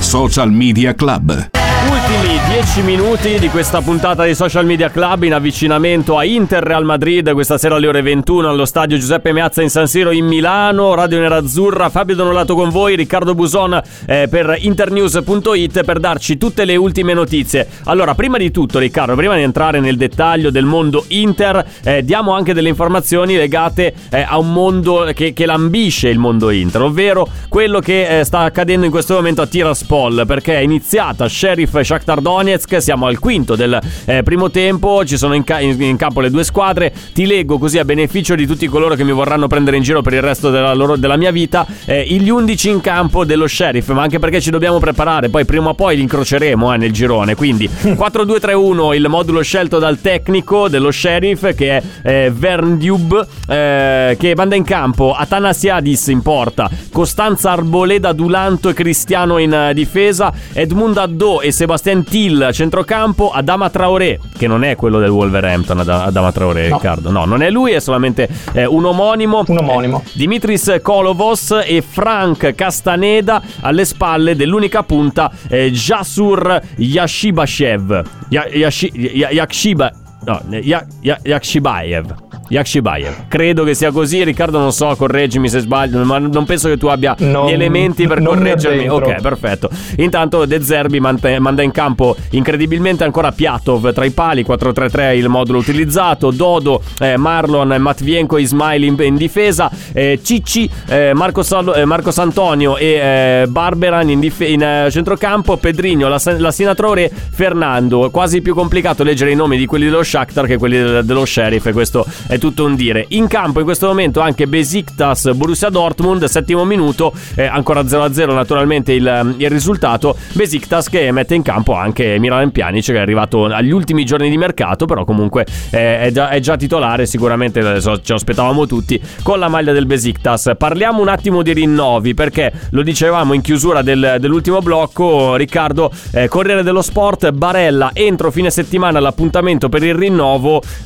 Social Media Club 10 minuti di questa puntata di Social Media Club in avvicinamento a Inter Real Madrid questa sera alle ore 21 allo stadio Giuseppe Meazza in San Siro in Milano. Radio Nerazzurra Fabio Donolato con voi Riccardo Buson eh, per internews.it per darci tutte le ultime notizie. Allora prima di tutto Riccardo prima di entrare nel dettaglio del mondo Inter eh, diamo anche delle informazioni legate eh, a un mondo che, che, lambisce il mondo Inter ovvero quello che eh, sta accadendo in questo momento a Tiraspol perché è iniziata Sheriff Shakhtar Donetsk, siamo al quinto del eh, primo tempo, ci sono in, ca- in, in, campo le due squadre, ti leggo così a beneficio di tutti coloro che mi vorranno prendere in giro per il resto della, loro, della mia vita, eh, gli 11 in campo dello Sheriff, ma anche perché ci dobbiamo preparare, poi prima o poi li incroceremo eh, nel girone, quindi 4-2-3-1 il modulo scelto dal tecnico dello Sheriff che è eh, Verndub, eh, che manda in campo Atanasiadis in porta, Costanza Arboleda Dulanto e Cristiano in uh, difesa, Edmund Addo e Sebastiano Till a centrocampo, Adama Traoré, che non è quello del Wolverhampton, Adama Traoré, no. Riccardo. No, non è lui, è solamente eh, un omonimo. Un omonimo. Eh, Dimitris Kolovos e Frank Castaneda alle spalle dell'unica punta eh, Jasur Yashibashev. Ya- Yashi- ya- Yakshiba. No, Yakshibayev. Yakshibayev. Credo che sia così, Riccardo. Non so, correggimi se sbaglio, ma non penso che tu abbia non, gli elementi per correggermi. Ok, perfetto. Intanto De Zerbi manda in campo incredibilmente ancora Piatov tra i pali. 4-3-3 il modulo utilizzato. Dodo, eh, Marlon, Matvienko, Ismail in, in difesa. Eh, Cicci, eh, Marco, Sal- eh, Marco Santonio e eh, Barberan in, dif- in uh, centrocampo. Pedrigno, la, la Sinatrore, Fernando. Quasi più complicato leggere i nomi di quelli dello Shakhtar che quelli de- dello Sheriff. E questo è tutto un dire. In campo in questo momento anche Besiktas Borussia Dortmund, settimo minuto, eh, ancora 0-0 naturalmente il, il, risultato. Besiktas che mette in campo anche Milan Pjanic che è arrivato agli ultimi giorni di mercato, però comunque eh, è, già, è, già, titolare, sicuramente adesso ci aspettavamo tutti con la maglia del Besiktas. Parliamo un attimo di rinnovi perché lo dicevamo in chiusura del, dell'ultimo blocco, Riccardo, eh, Corriere dello Sport, Barella, entro fine settimana l'appuntamento per il rinnovo,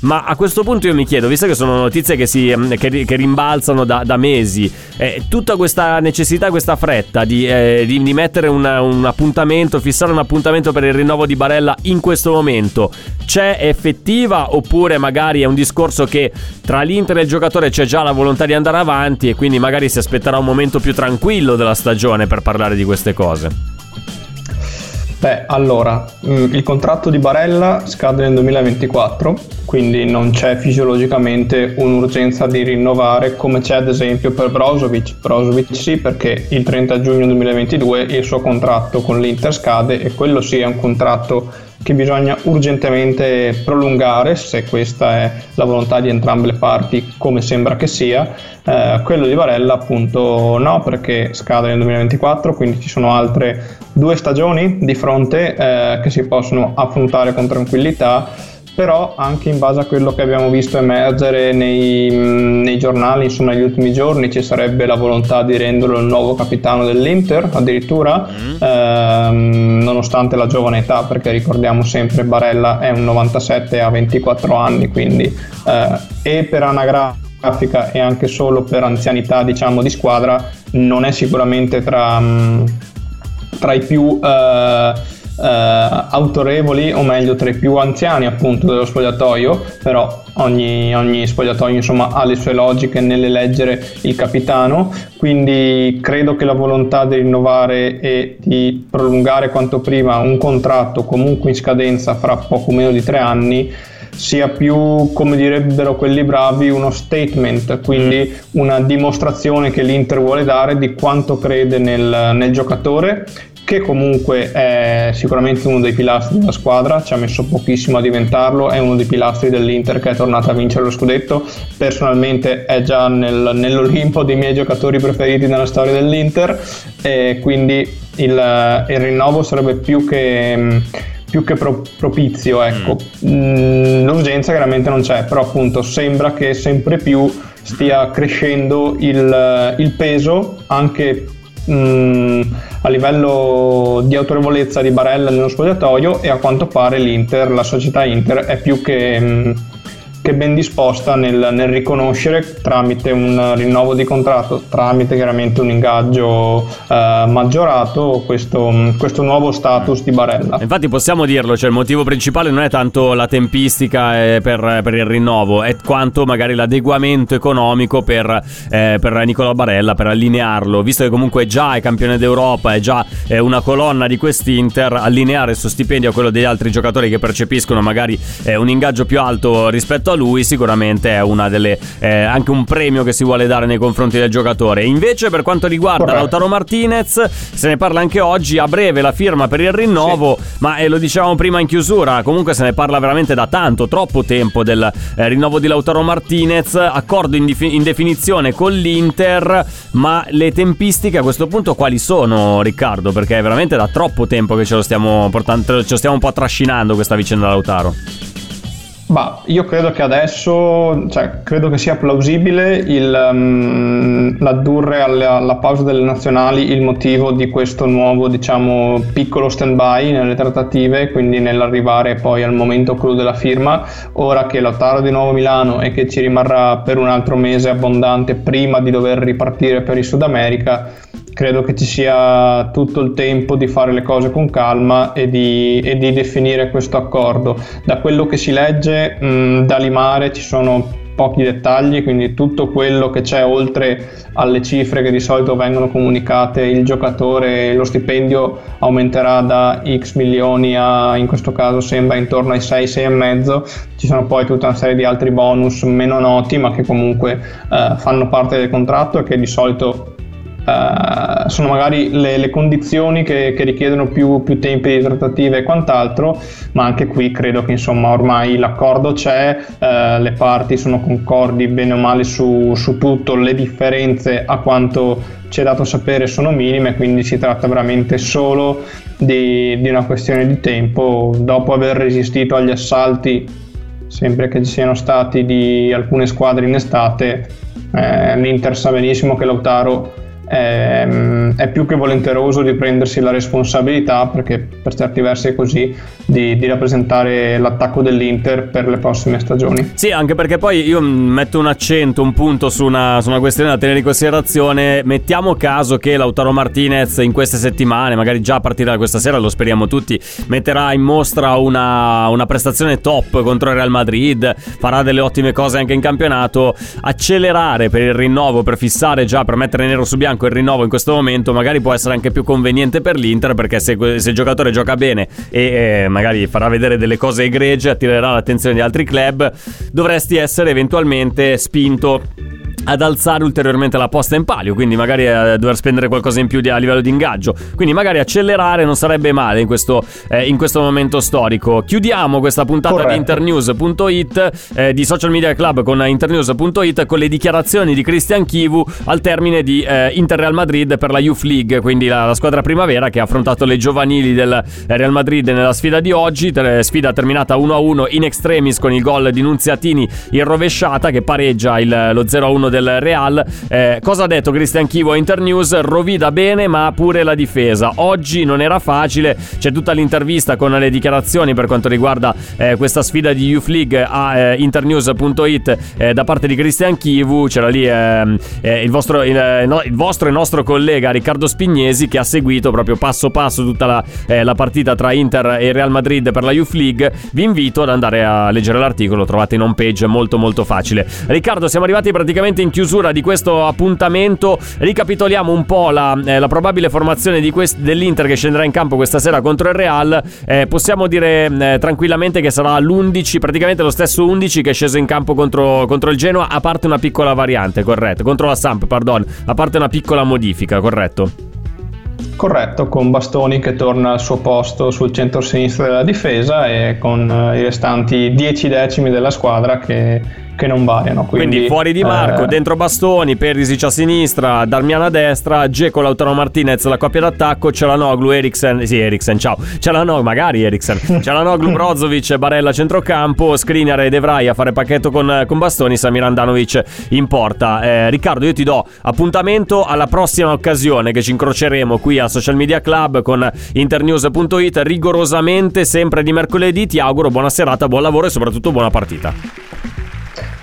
ma a questo punto io mi chiedo, visto visto che sono notizie che, si, mm, che, che rimbalzano da, da mesi, eh, tutta questa necessità, questa fretta di, eh, di, di mettere una, un appuntamento, fissare un appuntamento per il rinnovo di Barella in questo momento, c'è effettiva oppure magari è un discorso che tra l'Inter e il giocatore c'è già la volontà di andare avanti e quindi magari si aspetterà un momento più tranquillo della stagione per parlare di queste cose? Beh, allora, mm, il contratto di Barella scade nel 2024, quindi non c'è fisiologicamente un'urgenza di rinnovare come c'è ad esempio per Brozovic. Brozovic sì, perché il 30 giugno 2022 il suo contratto con l'Inter scade e quello sì è un contratto che bisogna urgentemente prolungare, se questa è la volontà di entrambe le parti, come sembra che sia. Eh, quello di Varella appunto no, perché scade nel 2024, quindi ci sono altre due stagioni di fronte eh, che si possono affrontare con tranquillità però anche in base a quello che abbiamo visto emergere nei, nei, giornali, insomma negli ultimi giorni ci sarebbe la volontà di renderlo il nuovo capitano dell'Inter addirittura, mm. ehm, nonostante la giovane età, perché ricordiamo sempre Barella è un 97 a 24 anni, quindi eh, e per anagrafica e anche solo per anzianità diciamo di squadra non è sicuramente tra, tra i più... Eh, eh, autorevoli, o meglio tra i più anziani appunto dello spogliatoio, però ogni, ogni spogliatoio insomma ha le sue logiche nell'eleggere il capitano, quindi credo che la volontà di rinnovare e di prolungare quanto prima un contratto comunque in scadenza fra poco meno di tre anni sia più, come direbbero quelli bravi, uno statement, quindi mm. una dimostrazione che l'Inter vuole dare di quanto crede nel, nel giocatore che comunque è sicuramente uno dei pilastri della squadra, ci ha messo pochissimo a diventarlo, è uno dei pilastri dell'Inter che è tornato a vincere lo scudetto, personalmente è già nel, nell'Olimpo dei miei giocatori preferiti nella storia dell'Inter e quindi il, il rinnovo sarebbe più che più che pro- propizio, ecco. Mm. L'urgenza chiaramente non c'è, però appunto sembra che sempre più stia crescendo il, il peso anche mh, mm, a livello di autorevolezza di Barella nello spogliatoio e a quanto pare l'Inter, la società Inter è più che... Mh, mm, che ben disposta nel, nel, riconoscere tramite un rinnovo di contratto, tramite chiaramente un ingaggio eh, maggiorato, questo, questo, nuovo status di Barella. Infatti possiamo dirlo, cioè il motivo principale non è tanto la tempistica eh, per, per, il rinnovo, è quanto magari l'adeguamento economico per, eh, per Nicola Barella, per allinearlo, visto che comunque già è campione d'Europa, è già è una colonna di quest'Inter, allineare il suo stipendio a quello degli altri giocatori che percepiscono magari eh, un ingaggio più alto rispetto a lui sicuramente è una delle eh, anche un premio che si vuole dare nei confronti del giocatore. Invece per quanto riguarda Corretto. Lautaro Martinez, se ne parla anche oggi, a breve la firma per il rinnovo, sì. ma eh, lo dicevamo prima in chiusura, comunque se ne parla veramente da tanto, troppo tempo del eh, rinnovo di Lautaro Martinez, accordo in, dif- in definizione con l'Inter, ma le tempistiche a questo punto quali sono Riccardo? Perché è veramente da troppo tempo che ce lo stiamo portando, ce lo stiamo un po' trascinando questa vicenda Lautaro. Bah, io credo che adesso, cioè, credo che sia plausibile il, um, l'addurre alla, alla, pausa delle nazionali il motivo di questo nuovo, diciamo, piccolo stand-by nelle trattative, quindi nell'arrivare poi al momento clou della firma. Ora che Lautaro di nuovo Milano e che ci rimarrà per un altro mese abbondante prima di dover ripartire per il Sud America, credo che ci sia tutto il tempo di fare le cose con calma e di, e di definire questo accordo. Da quello che si legge mh, da limare ci sono pochi dettagli, quindi tutto quello che c'è oltre alle cifre che di solito vengono comunicate, il giocatore, lo stipendio aumenterà da x milioni a in questo caso sembra intorno ai 6, 6 e mezzo, ci sono poi tutta una serie di altri bonus meno noti ma che comunque eh, fanno parte del contratto e che di solito Uh, sono magari le, le condizioni che, che richiedono più, più, tempi di trattative e quant'altro, ma anche qui credo che insomma ormai l'accordo c'è, uh, le parti sono concordi bene o male su, su tutto, le differenze a quanto ci è dato sapere sono minime, quindi si tratta veramente solo di, di una questione di tempo. Dopo aver resistito agli assalti, sempre che ci siano stati di alcune squadre in estate, eh, l'Inter sa benissimo che Lautaro è, ehm, è, più che volenteroso di prendersi la responsabilità, perché per certi versi è così, di, di, rappresentare l'attacco dell'Inter per le prossime stagioni. Sì, anche perché poi io metto un accento, un punto su una, su una questione da tenere in considerazione. Mettiamo caso che Lautaro Martinez in queste settimane, magari già a partire da questa sera, lo speriamo tutti, metterà in mostra una, una prestazione top contro il Real Madrid, farà delle ottime cose anche in campionato. Accelerare per il rinnovo, per fissare già, per mettere nero su bianco il rinnovo in questo momento, magari può essere anche più conveniente per l'Inter perché se, se il giocatore gioca bene e eh, magari farà vedere delle cose egregie, attirerà l'attenzione di altri club, dovresti essere eventualmente spinto ad alzare ulteriormente la posta in palio, quindi magari a dover spendere qualcosa in più a livello di ingaggio. Quindi magari accelerare non sarebbe male in questo, eh, in questo momento storico. Chiudiamo questa puntata Corretto. di internews.it, eh, di Social Media Club con internews.it, con le dichiarazioni di Christian Kivu al termine di eh, Inter Real Madrid per la Youth League, quindi la, la, squadra primavera che ha affrontato le giovanili del Real Madrid nella sfida di oggi, sfida terminata 1-1 in extremis con il gol di Nunziatini in rovesciata che pareggia il, lo 0-1 del Real. Eh, cosa ha detto Cristian Chivo a Internews? Rovida bene, ma pure la difesa. Oggi non era facile, c'è tutta l'intervista con le dichiarazioni per quanto riguarda eh, questa sfida di Youth League a eh, internews.it eh, da parte di Cristian Chivu. C'era lì ehm, eh, il vostro, il, no, il, vostro e nostro collega Riccardo Spignesi che ha seguito proprio passo passo tutta la, eh, la partita tra Inter e Real Madrid per la Youth League. Vi invito ad andare a leggere l'articolo, lo trovate in home page, molto molto facile. Riccardo, siamo arrivati praticamente in chiusura di questo appuntamento ricapitoliamo un po' la, eh, la probabile formazione quest- dell'Inter che scenderà in campo questa sera contro il Real. Eh, possiamo dire eh, tranquillamente che sarà l'11, praticamente lo stesso 11 che è sceso in campo contro, contro il Genoa, a parte una piccola variante, corretto? Contro la Samp, pardon, a parte una piccola modifica, corretto? Corretto, con Bastoni che torna al suo posto sul centro-sinistra della difesa e con eh, i restanti 10 decimi della squadra che che non variano. Quindi, quindi fuori di Marco, eh... dentro Bastoni, Perisic a sinistra, Darmian a destra, Geco, Lautaro Martinez, la coppia d'attacco, Celanoglu, Eriksen, sì Eriksen, ciao, Celanoglu, magari Eriksen, Celanoglu, Brozovic, Barella centrocampo, Skriniar e Devrai a fare pacchetto con, con Bastoni, Samir Andanovic in porta. Eh, Riccardo, io ti do appuntamento alla prossima occasione che ci incroceremo qui a Social Media Club con internews.it rigorosamente sempre di mercoledì. Ti auguro buona serata, buon lavoro e soprattutto buona partita.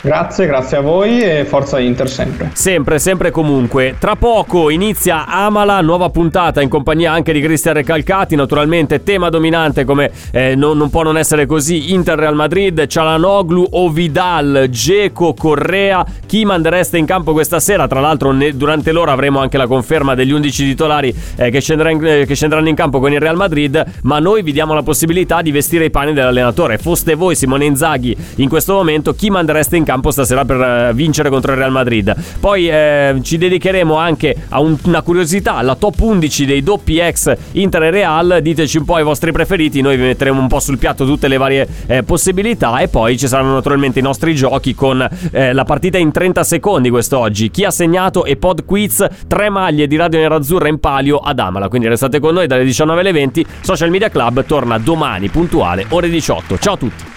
Grazie, grazie a voi e forza Inter sempre. Sempre, sempre comunque. Tra poco inizia Amala, nuova puntata in compagnia anche di Cristian Recalcati, naturalmente tema dominante come eh, non, non, può non essere così, Inter Real Madrid, Cialanoglu o Vidal, Geco, Correa, chi mandereste in campo questa sera? Tra l'altro ne, durante l'ora avremo anche la conferma degli 11 titolari eh, che, scendrà in, eh, che scendranno in campo con il Real Madrid, ma noi vi diamo la possibilità di vestire i panni dell'allenatore. Foste voi Simone Inzaghi in questo momento, chi mandereste in campo? Campo stasera per eh, vincere contro il Real Madrid. Poi eh, ci dedicheremo anche a un, una curiosità, la top 11 dei doppi ex Inter e Real. Diteci un po' i vostri preferiti, noi vi metteremo un po' sul piatto tutte le varie eh, possibilità e poi ci saranno naturalmente i nostri giochi con eh, la partita in 30 secondi quest'oggi. Chi ha segnato e pod quiz, tre maglie di Radio Nerazzurra in palio ad Amala. Quindi restate con noi dalle 19 alle 20. Social Media Club torna domani puntuale ore 18. Ciao a tutti.